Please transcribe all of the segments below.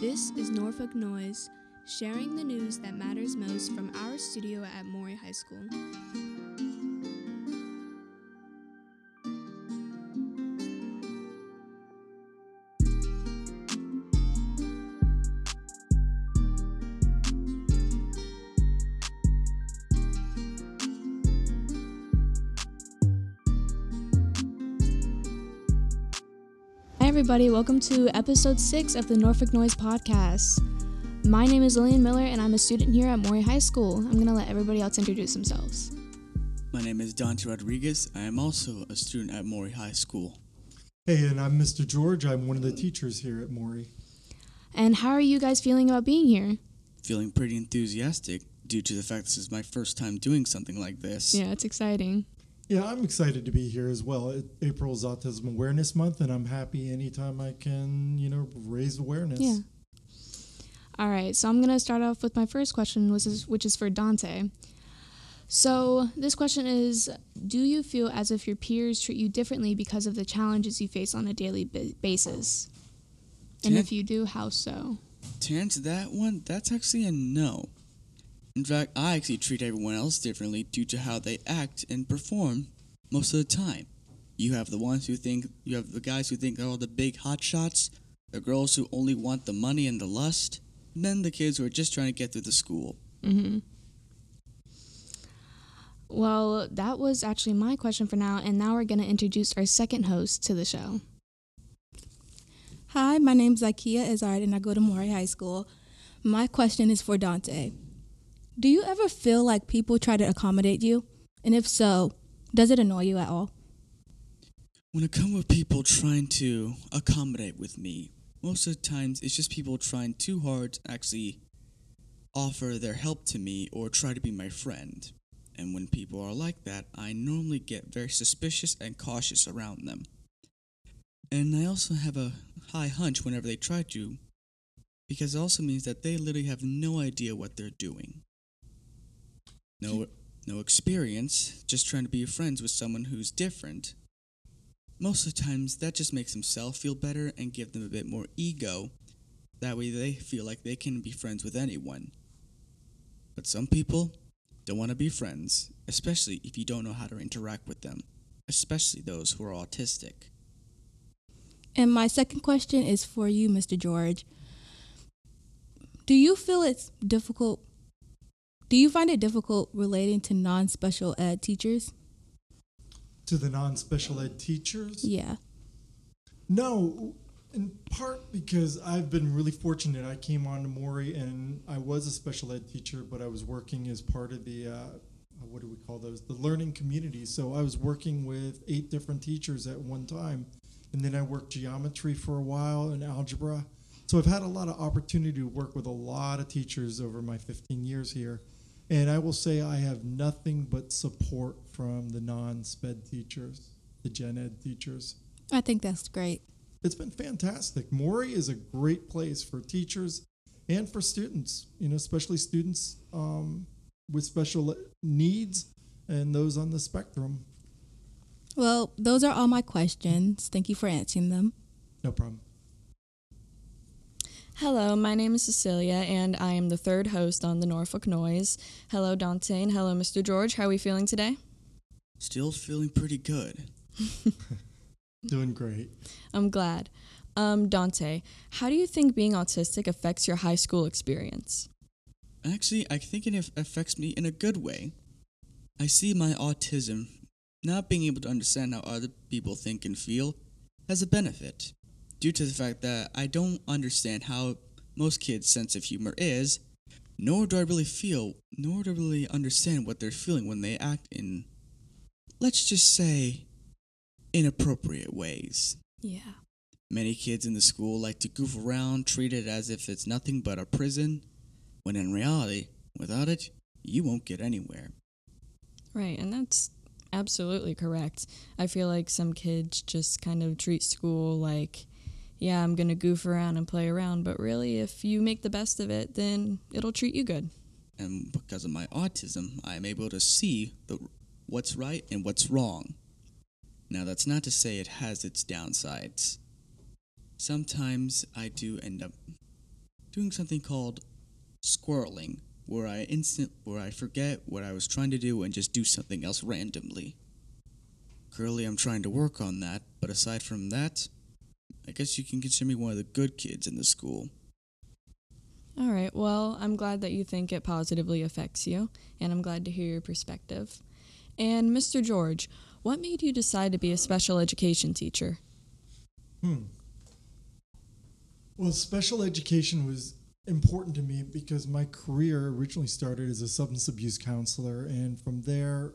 This is Norfolk Noise, sharing the news that matters most from our studio at Maury High School. Everybody. Welcome to episode six of the Norfolk Noise podcast. My name is Lillian Miller, and I'm a student here at Maury High School. I'm going to let everybody else introduce themselves. My name is Dante Rodriguez. I am also a student at Maury High School. Hey, and I'm Mr. George. I'm one of the teachers here at Maury. And how are you guys feeling about being here? Feeling pretty enthusiastic due to the fact this is my first time doing something like this. Yeah, it's exciting. Yeah, I'm excited to be here as well. It, is Autism Awareness Month, and I'm happy anytime I can, you know, raise awareness. Yeah. All right, so I'm going to start off with my first question, which is, which is for Dante. So, this question is Do you feel as if your peers treat you differently because of the challenges you face on a daily ba- basis? And Yeah. if you do, how so? To answer that one, that's actually a no. In fact, I actually treat everyone else differently due to how they act and perform most of the time. You have the ones who think, you have the guys who think they're all the big hot shots, the girls who only want the money and the lust, and then the kids who are just trying to get through the school. Mm-hmm. Well, that was actually my question for now, and now we're going to introduce our second host to the show. Hi, my name's Zakia Izard and I go to Maury High School. My question is for Dante. Do you ever feel like people try to accommodate you? And if so, does it annoy you at all? When it comes with people trying to accommodate with me, most of the times it's just people trying too hard to actually offer their help to me or try to be my friend. And when people are like that, I normally get very suspicious and cautious around them. And I also have a high hunch whenever they try to, because it also means that they literally have no idea what they're doing. No, no experience, just trying to be friends with someone who's different most of the times that just makes themselves feel better and give them a bit more ego. That way they feel like they can be friends with anyone. But some people don't want to be friends, especially if you don't know how to interact with them, especially those who are autistic. And my second question is for you, Mr. George. Do you feel it's difficult? Do you find it difficult relating to non special ed teachers? To the non special ed teachers? Yeah. No, in part because I've been really fortunate. I came on to Maury and I was a special ed teacher, but I was working as part of the, uh, what do we call those? The learning community. So I was working with eight different teachers at one time. And then I worked geometry for a while and algebra. So I've had a lot of opportunity to work with a lot of teachers over my 15 years here. And I will say I have nothing but support from the non SPED teachers, the gen ed teachers. I think that's great. It's been fantastic. Maury is a great place for teachers and for students, you know, especially students um, with special needs and those on the spectrum. Well, those are all my questions. Thank you for answering them. No problem. Hello, my name is Cecilia, and I am the third host on the Norfolk Noise. Hello, Dante, and hello, Mr. George. How are we feeling today? Still feeling pretty good. Doing great. I'm glad. Um, Dante, how do you think being autistic affects your high school experience? Actually, I think it affects me in a good way. I see my autism, not being able to understand how other people think and feel, as a benefit, due to the fact that I don't understand how most kids' sense of humor is, nor do I really feel, nor do I really understand what they're feeling when they act in, let's just say, inappropriate ways. Yeah. Many kids in the school like to goof around, treat it as if it's nothing but a prison, when in reality, without it, you won't get anywhere. Right, and that's absolutely correct. I feel like some kids just kind of treat school like, yeah, I'm going to goof around and play around, but really, if you make the best of it, then it'll treat you good. And because of my autism, I am able to see the, what's right and what's wrong. Now, that's not to say it has its downsides. Sometimes I do end up doing something called squirreling, where I instant where I forget what I was trying to do and just do something else randomly. Currently, I'm trying to work on that, but aside from that, I guess you can consider me one of the good kids in the school. All right. Well, I'm glad that you think it positively affects you, and I'm glad to hear your perspective. And Mr. George, what made you decide to be a special education teacher? Hmm. Well, special education was important to me because my career originally started as a substance abuse counselor, and from there,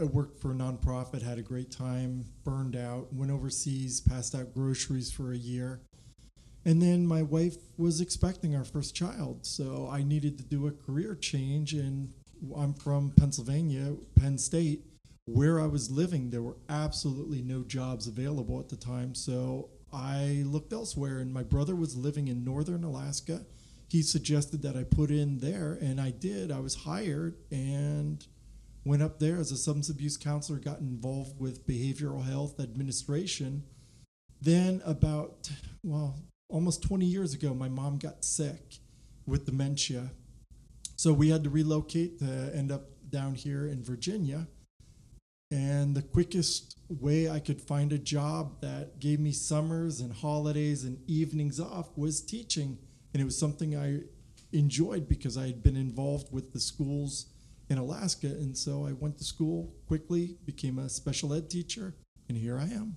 I worked for a nonprofit, had a great time, burned out, went overseas, passed out groceries for a year. And then my wife was expecting our first child, so I needed to do a career change. And I'm from Pennsylvania, Penn State. Where I was living, there were absolutely no jobs available at the time, so I looked elsewhere. And my brother was living in northern Alaska. He suggested that I put in there, and I did. I was hired and went up there as a substance abuse counselor, got involved with behavioral health administration. Then, about, well, almost 20 years ago, my mom got sick with dementia. So we had to relocate to end up down here in Virginia. And the quickest way I could find a job that gave me summers and holidays and evenings off was teaching. And it was something I enjoyed because I had been involved with the schools in Alaska. And so I went to school quickly, became a special ed teacher, and here I am.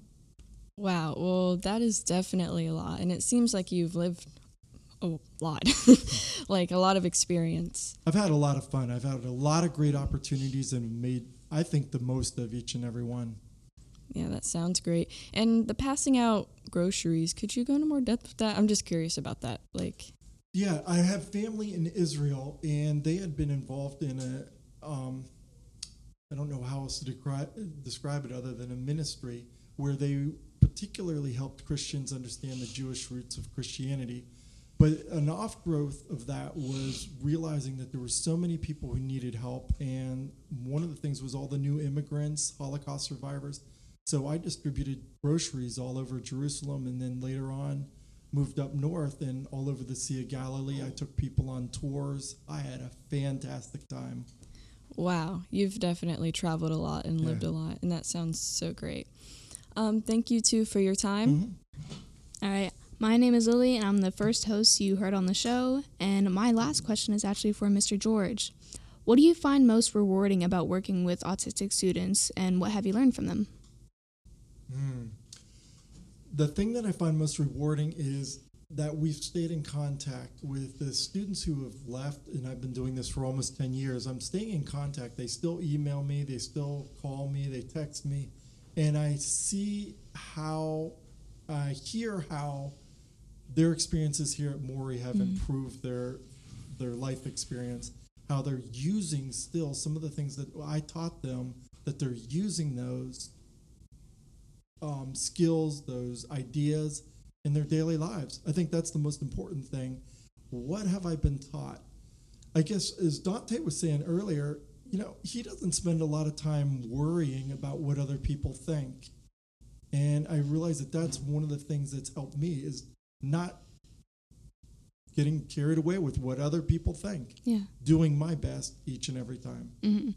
Wow. Well, that is definitely a lot. And it seems like you've lived a lot, like a lot of experience. I've had a lot of fun. I've had a lot of great opportunities and made, I think, the most of each and every one. Yeah, that sounds great. And the passing out groceries, could you go into more depth with that? I'm just curious about that. Like, yeah, I have family in Israel, and they had been involved in a, um, I don't know how else to describe, describe it other than a ministry where they particularly helped Christians understand the Jewish roots of Christianity. But an off growth of that was realizing that there were so many people who needed help. And one of the things was all the new immigrants, Holocaust survivors. So I distributed groceries all over Jerusalem and then later on moved up north and all over the Sea of Galilee. I took people on tours. I had a fantastic time. Wow, you've definitely traveled a lot and lived Yeah. a lot. And that sounds so great. Um, thank you, too, for your time. Mhm. All right. My name is Lily, and I'm the first host you heard on the show. And my last question is actually for Mr. George. What do you find most rewarding about working with autistic students, and what have you learned from them? Mm. The thing that I find most rewarding is that we've stayed in contact with the students who have left, and I've been doing this for almost 10 years. I'm staying in contact. They still email me, they still call me, they text me, and I see how, I hear how their experiences here at Maury have improved their their life experience, how they're using still some of the things that I taught them, that they're using those um, skills, those ideas in their daily lives. I think that's the most important thing. What have I been taught? I guess, as Dante was saying earlier, you know, he doesn't spend a lot of time worrying about what other people think. And I realize that that's one of the things that's helped me is not getting carried away with what other people think, Yeah. doing my best each and every time. hmm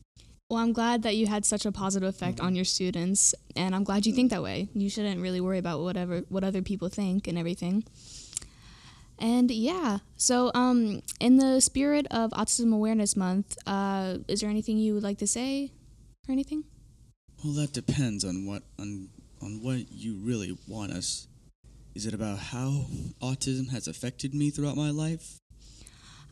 Well, I'm glad that you had such a positive effect on your students, and I'm glad you think that way. You shouldn't really worry about whatever what other people think and everything. And yeah, so um, in the spirit of Autism Awareness Month, uh, is there anything you would like to say or anything? Well, that depends on what on on what you really want us. Is it about how autism has affected me throughout my life?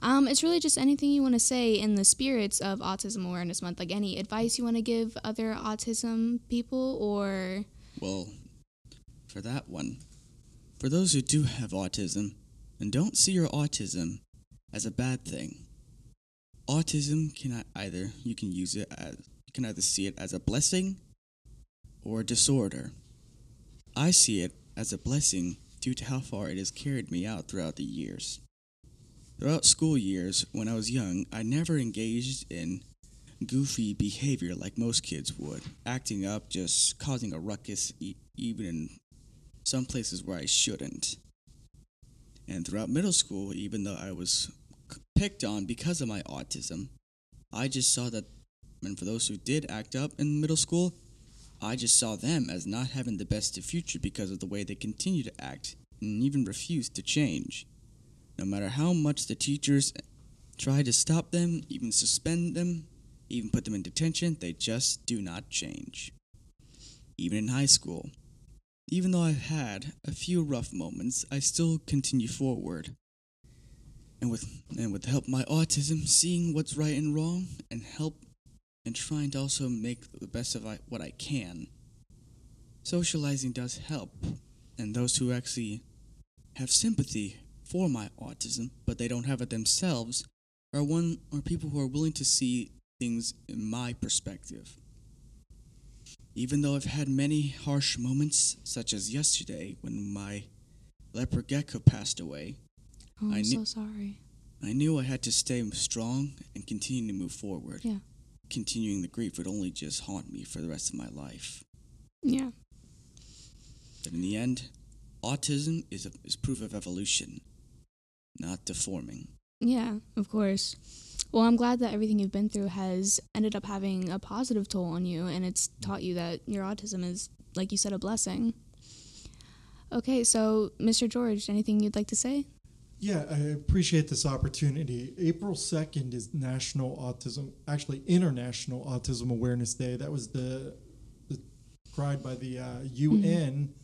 Um, it's really just anything you want to say in the spirits of Autism Awareness Month, like any advice you want to give other autism people, or Well, for that one, for those who do have autism and don't see your autism as a bad thing, autism can either you can use it as you can either see it as a blessing or a disorder. I see it as a blessing due to how far it has carried me out throughout the years. Throughout school years, when I was young, I never engaged in goofy behavior like most kids would, acting up, just causing a ruckus, e- even in some places where I shouldn't. And throughout middle school, even though I was picked on because of my autism, I just saw that, and for those who did act up in middle school, I just saw them as not having the best of future because of the way they continue to act and even refuse to change. No matter how much the teachers try to stop them, even suspend them, even put them in detention, they just do not change. Even in high school, even though I've had a few rough moments, I still continue forward. And with and with the help of my autism, seeing what's right and wrong, and help and trying to also make the best of what I can. Socializing does help, and those who actually have sympathy for my autism, but they don't have it themselves, are one are people who are willing to see things in my perspective. Even though I've had many harsh moments, such as yesterday when my leopard gecko passed away, Oh, I I'm knew- so sorry. I knew I had to stay strong and continue to move forward. Yeah. Continuing the grief would only just haunt me for the rest of my life. Yeah. But in the end, autism is, a, is proof of evolution, not deforming. Yeah, of course. Well, I'm glad that everything you've been through has ended up having a positive toll on you and it's taught you that your autism is, like you said, a blessing. Okay, so Mr. George, anything you'd like to say? Yeah, I appreciate this opportunity. April 2nd is National Autism, actually International Autism Awareness Day. That was the, the cried by the uh, UN.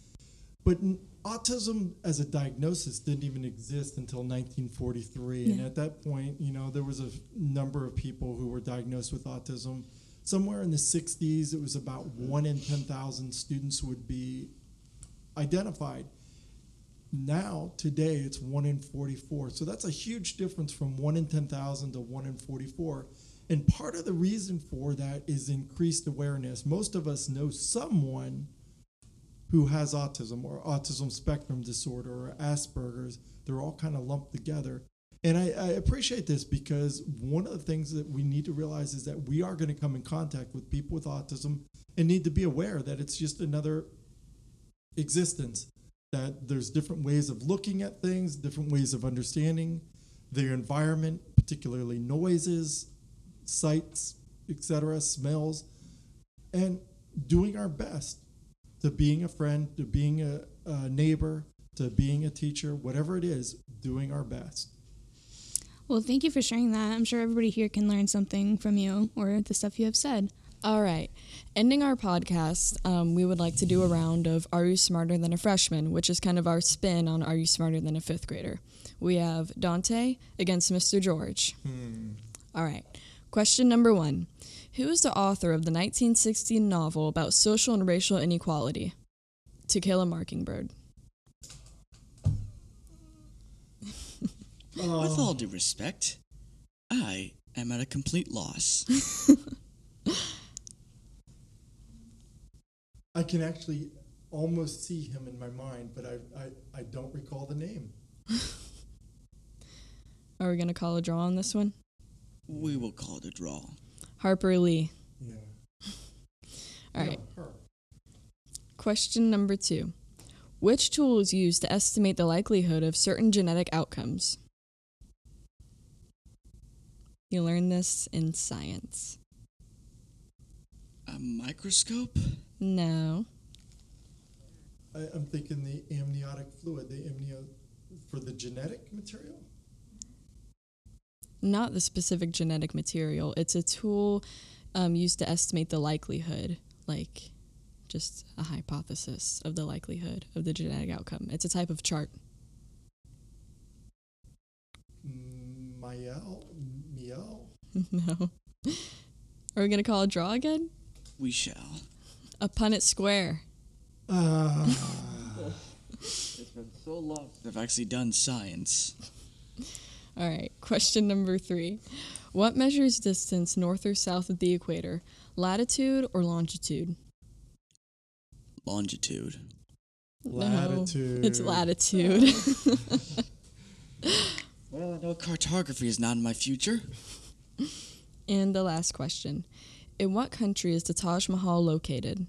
But n- autism as a diagnosis didn't even exist until 1943. And at that point, you know, there was a number of people who were diagnosed with autism. Somewhere in the 60s, it was about one in 10,000 students would be identified. Now, today, it's 1 in 44. So that's a huge difference from 1 in 10,000 to 1 in 44. And part of the reason for that is increased awareness. Most of us know someone who has autism or autism spectrum disorder or Asperger's. They're all kind of lumped together. And I, I appreciate this because one of the things that we need to realize is that we are going to come in contact with people with autism and need to be aware that it's just another existence that there's different ways of looking at things, different ways of understanding their environment, particularly noises, sights, etc., smells, and doing our best to being a friend, to being a, a neighbor, to being a teacher, whatever it is, doing our best. Well, thank you for sharing that. I'm sure everybody here can learn something from you or the stuff you have said. All right. Ending our podcast, um, we would like to do a round of Are You Smarter Than a Freshman, which is kind of our spin on Are You Smarter Than a Fifth Grader. We have Dante against Mr. George. All right. Question number one Who is the author of the 1960 novel about social and racial inequality? To Kill a Mockingbird. With oh. all due respect, I am at a complete loss. I can actually almost see him in my mind, but I, I, I don't recall the name. Are we going to call a draw on this one? We will call it a draw. Harper Lee. Yeah. All right. Yeah, right. her. Question number two Which tool is used to estimate the likelihood of certain genetic outcomes? You learn this in science. A microscope? No. I, I'm thinking the amniotic fluid, the amnio for the genetic material. Not the specific genetic material. It's a tool um, used to estimate the likelihood, like just a hypothesis of the likelihood of the genetic outcome. It's a type of chart. Miel, Miel. no. Are we going to call a draw again? We shall. A Punnett square. Ah, It's been so long since I've actually done science. All right, question number three. What measures distance north or south of the equator? Latitude or longitude? Longitude. Latitude. No, it's latitude. Well, I know cartography is not in my future. and the last question. In what country is the Taj Mahal located?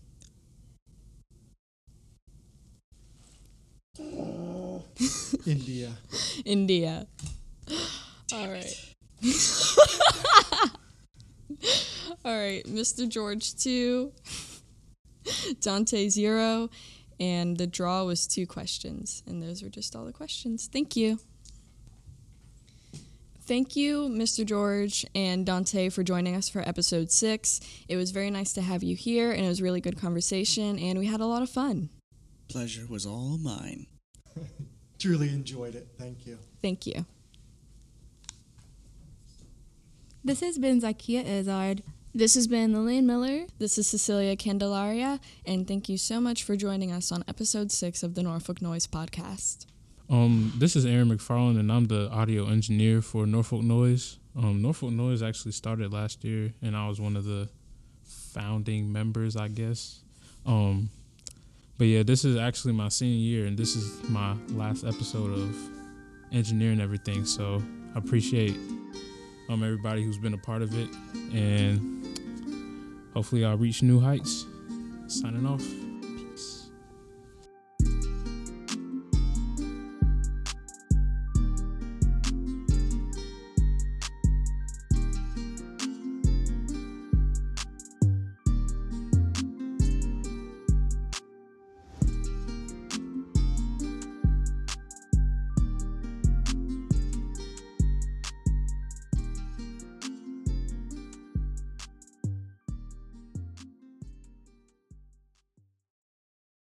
India. India. All right. All right, Mr. George two, Dante zero, and the draw was two questions, and those were just all the questions. Thank you. Thank you, Mr. George and Dante, for joining us for episode six. It was very nice to have you here, and it was really good conversation, and we had a lot of fun. Pleasure was all mine. Truly enjoyed it. Thank you. Thank you. This has been Zakia Ezard. This has been Lillian Miller. This is Cecilia Candelaria, and thank you so much for joining us on episode six of the Norfolk Noise podcast. Um, this is Aaron McFarland, and I'm the audio engineer for Norfolk Noise. Um, Norfolk Noise actually started last year, and I was one of the founding members, I guess. Um, but yeah, this is actually my senior year, and this is my last episode of engineering everything. So I appreciate um everybody who's been a part of it, and hopefully I'll reach new heights. Signing off.